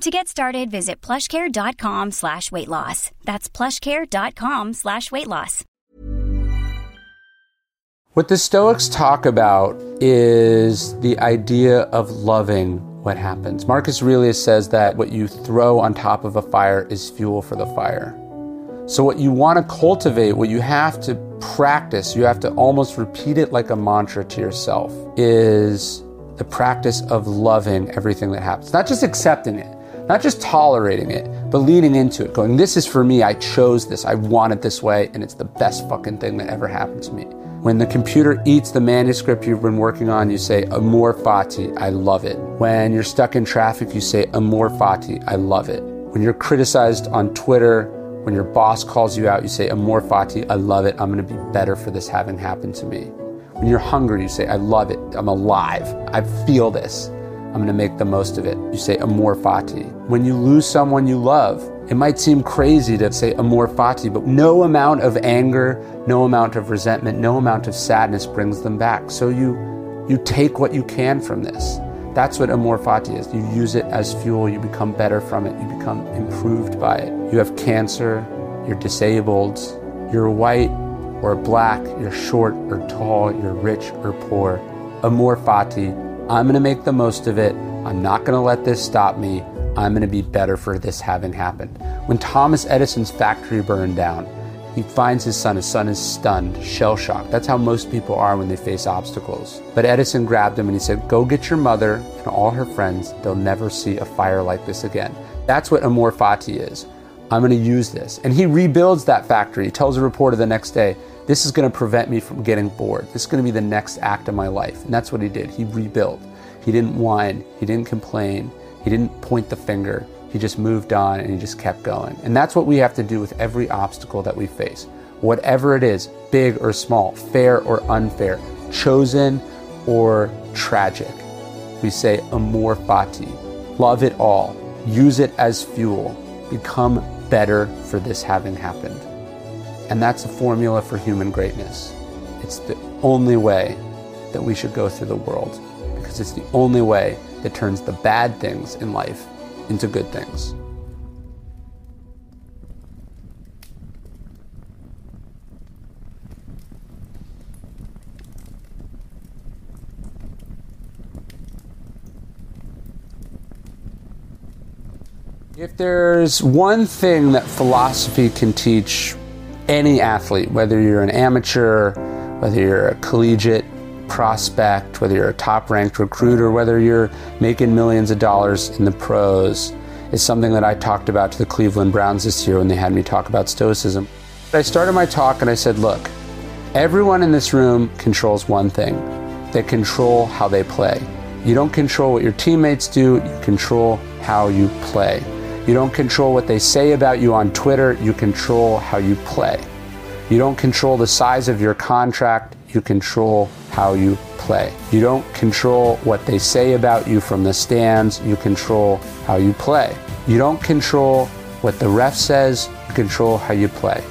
To get started, visit plushcare.com slash weight loss. That's plushcare.com slash weight loss. What the Stoics talk about is the idea of loving what happens. Marcus Aurelius says that what you throw on top of a fire is fuel for the fire. So, what you want to cultivate, what you have to practice, you have to almost repeat it like a mantra to yourself, is the practice of loving everything that happens. Not just accepting it, not just tolerating it, but leaning into it, going, This is for me. I chose this. I want it this way, and it's the best fucking thing that ever happened to me. When the computer eats the manuscript you've been working on, you say, Amor fati, I love it. When you're stuck in traffic, you say, Amor fati, I love it. When you're criticized on Twitter, when your boss calls you out, you say, Amor fati, I love it. I'm going to be better for this having happened to me. When you're hungry, you say, I love it. I'm alive. I feel this. I'm going to make the most of it. You say, Amor fati. When you lose someone you love, it might seem crazy to say amor fati, but no amount of anger, no amount of resentment, no amount of sadness brings them back. So you, you take what you can from this. That's what amor fati is. You use it as fuel, you become better from it, you become improved by it. You have cancer, you're disabled, you're white or black, you're short or tall, you're rich or poor. Amor fati, I'm going to make the most of it. I'm not going to let this stop me. I'm going to be better for this having happened. When Thomas Edison's factory burned down, he finds his son. His son is stunned, shell shocked. That's how most people are when they face obstacles. But Edison grabbed him and he said, Go get your mother and all her friends. They'll never see a fire like this again. That's what amor fati is. I'm going to use this. And he rebuilds that factory. He tells a reporter the next day, This is going to prevent me from getting bored. This is going to be the next act of my life. And that's what he did. He rebuilt. He didn't whine, he didn't complain. He didn't point the finger. He just moved on and he just kept going. And that's what we have to do with every obstacle that we face. Whatever it is, big or small, fair or unfair, chosen or tragic. We say amor fati. Love it all. Use it as fuel. Become better for this having happened. And that's a formula for human greatness. It's the only way that we should go through the world because it's the only way that turns the bad things in life into good things. If there's one thing that philosophy can teach any athlete, whether you're an amateur, whether you're a collegiate, prospect, whether you're a top ranked recruiter, whether you're making millions of dollars in the pros, is something that I talked about to the Cleveland Browns this year when they had me talk about Stoicism. I started my talk and I said, look, everyone in this room controls one thing they control how they play. You don't control what your teammates do, you control how you play. You don't control what they say about you on Twitter, you control how you play. You don't control the size of your contract, you control how you play. You don't control what they say about you from the stands, you control how you play. You don't control what the ref says, you control how you play.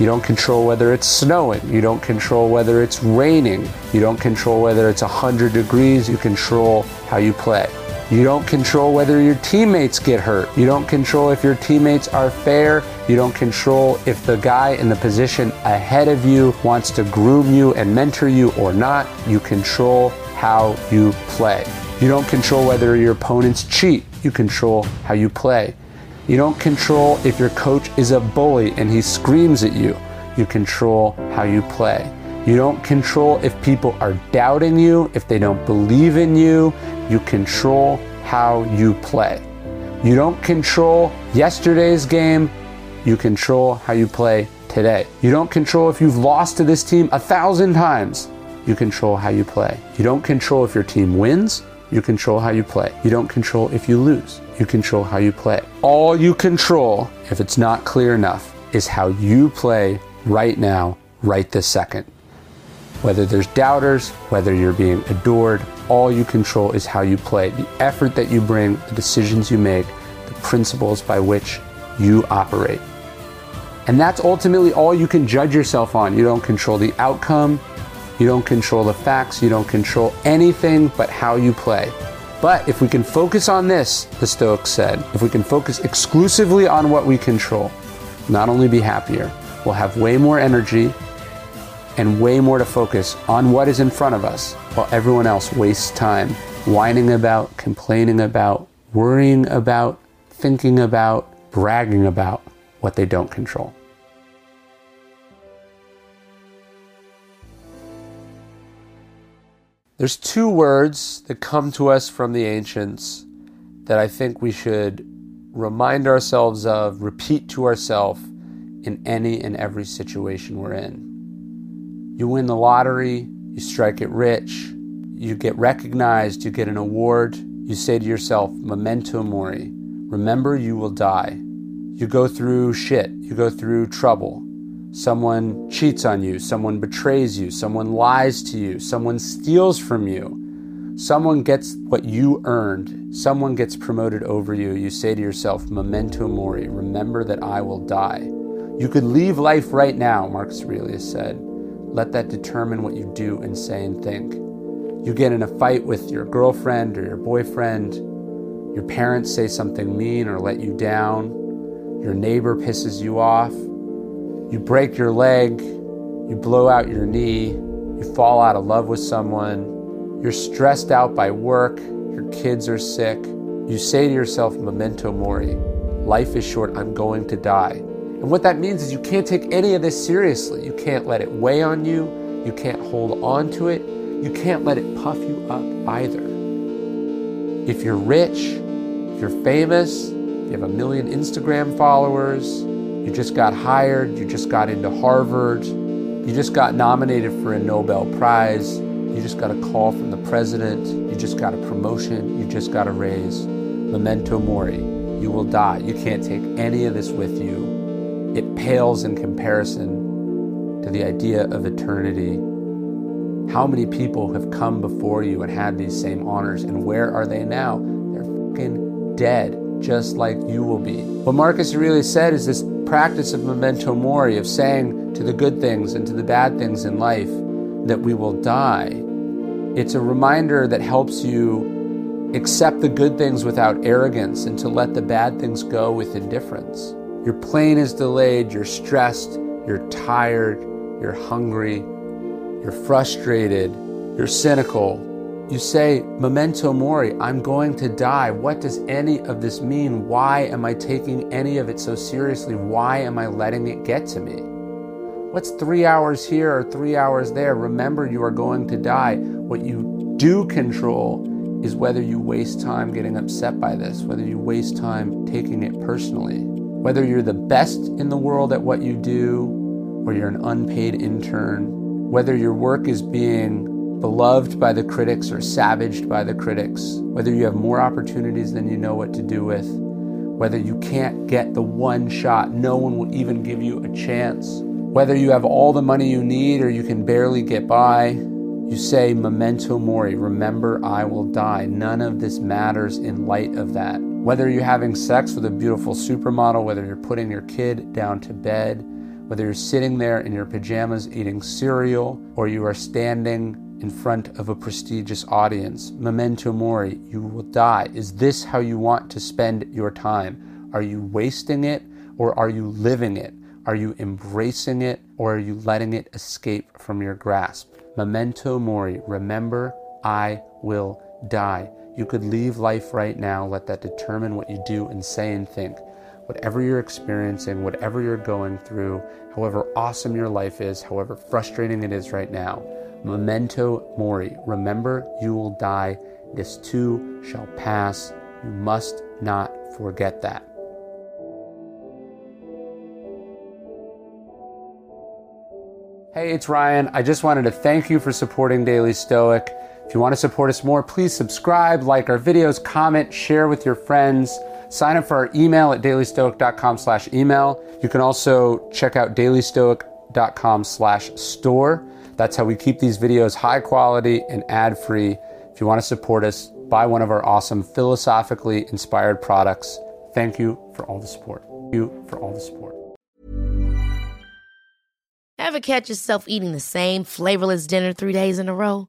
You don't control whether it's snowing. You don't control whether it's raining. You don't control whether it's 100 degrees. You control how you play. You don't control whether your teammates get hurt. You don't control if your teammates are fair. You don't control if the guy in the position ahead of you wants to groom you and mentor you or not. You control how you play. You don't control whether your opponents cheat. You control how you play. You don't control if your coach is a bully and he screams at you. You control how you play. You don't control if people are doubting you, if they don't believe in you. You control how you play. You don't control yesterday's game. You control how you play today. You don't control if you've lost to this team a thousand times. You control how you play. You don't control if your team wins. You control how you play. You don't control if you lose. You control how you play. All you control, if it's not clear enough, is how you play right now, right this second. Whether there's doubters, whether you're being adored, all you control is how you play, the effort that you bring, the decisions you make, the principles by which you operate. And that's ultimately all you can judge yourself on. You don't control the outcome, you don't control the facts, you don't control anything but how you play. But if we can focus on this, the Stoics said, if we can focus exclusively on what we control, not only be happier, we'll have way more energy, and way more to focus on what is in front of us while everyone else wastes time whining about, complaining about, worrying about, thinking about, bragging about what they don't control. There's two words that come to us from the ancients that I think we should remind ourselves of, repeat to ourselves in any and every situation we're in. You win the lottery, you strike it rich, you get recognized, you get an award, you say to yourself, memento mori, remember you will die. You go through shit, you go through trouble. Someone cheats on you, someone betrays you, someone lies to you, someone steals from you, someone gets what you earned, someone gets promoted over you. You say to yourself, memento mori, remember that I will die. You could leave life right now, Marcus Aurelius said. Let that determine what you do and say and think. You get in a fight with your girlfriend or your boyfriend, your parents say something mean or let you down, your neighbor pisses you off, you break your leg, you blow out your knee, you fall out of love with someone, you're stressed out by work, your kids are sick. You say to yourself, memento mori, life is short, I'm going to die. And what that means is you can't take any of this seriously. You can't let it weigh on you. You can't hold on to it. You can't let it puff you up either. If you're rich, if you're famous, you have a million Instagram followers, you just got hired, you just got into Harvard, you just got nominated for a Nobel Prize, you just got a call from the president, you just got a promotion, you just got a raise. Memento mori, you will die. You can't take any of this with you it pales in comparison to the idea of eternity. How many people have come before you and had these same honors, and where are they now? They're fucking dead, just like you will be. What Marcus Aurelius said is this practice of memento mori, of saying to the good things and to the bad things in life that we will die. It's a reminder that helps you accept the good things without arrogance and to let the bad things go with indifference. Your plane is delayed, you're stressed, you're tired, you're hungry, you're frustrated, you're cynical. You say, Memento Mori, I'm going to die. What does any of this mean? Why am I taking any of it so seriously? Why am I letting it get to me? What's three hours here or three hours there? Remember, you are going to die. What you do control is whether you waste time getting upset by this, whether you waste time taking it personally. Whether you're the best in the world at what you do, or you're an unpaid intern, whether your work is being beloved by the critics or savaged by the critics, whether you have more opportunities than you know what to do with, whether you can't get the one shot, no one will even give you a chance, whether you have all the money you need or you can barely get by, you say, Memento Mori, remember I will die. None of this matters in light of that. Whether you're having sex with a beautiful supermodel, whether you're putting your kid down to bed, Whether you're sitting there in your pajamas eating cereal or you are standing in front of a prestigious audience, memento mori, you will die. Is this how you want to spend your time? Are you wasting it or are you living it? Are you embracing it or are you letting it escape from your grasp? Memento mori, remember, I will die. You could leave life right now, let that determine what you do and say and think whatever you're experiencing, whatever you're going through, however awesome your life is, however frustrating it is right now, memento mori. Remember, you will die. This too shall pass. You must not forget that. Hey, it's Ryan. I just wanted to thank you for supporting Daily Stoic. If you want to support us more, please subscribe, like our videos, comment, share with your friends. Sign up for our email at dailystoic.com slash email. You can also check out dailystoic.com slash store. That's how we keep these videos high quality and ad free. If you want to support us, buy one of our awesome philosophically inspired products. Thank you for all the support. Thank you for all the support. Ever catch yourself eating the same flavorless dinner three days in a row?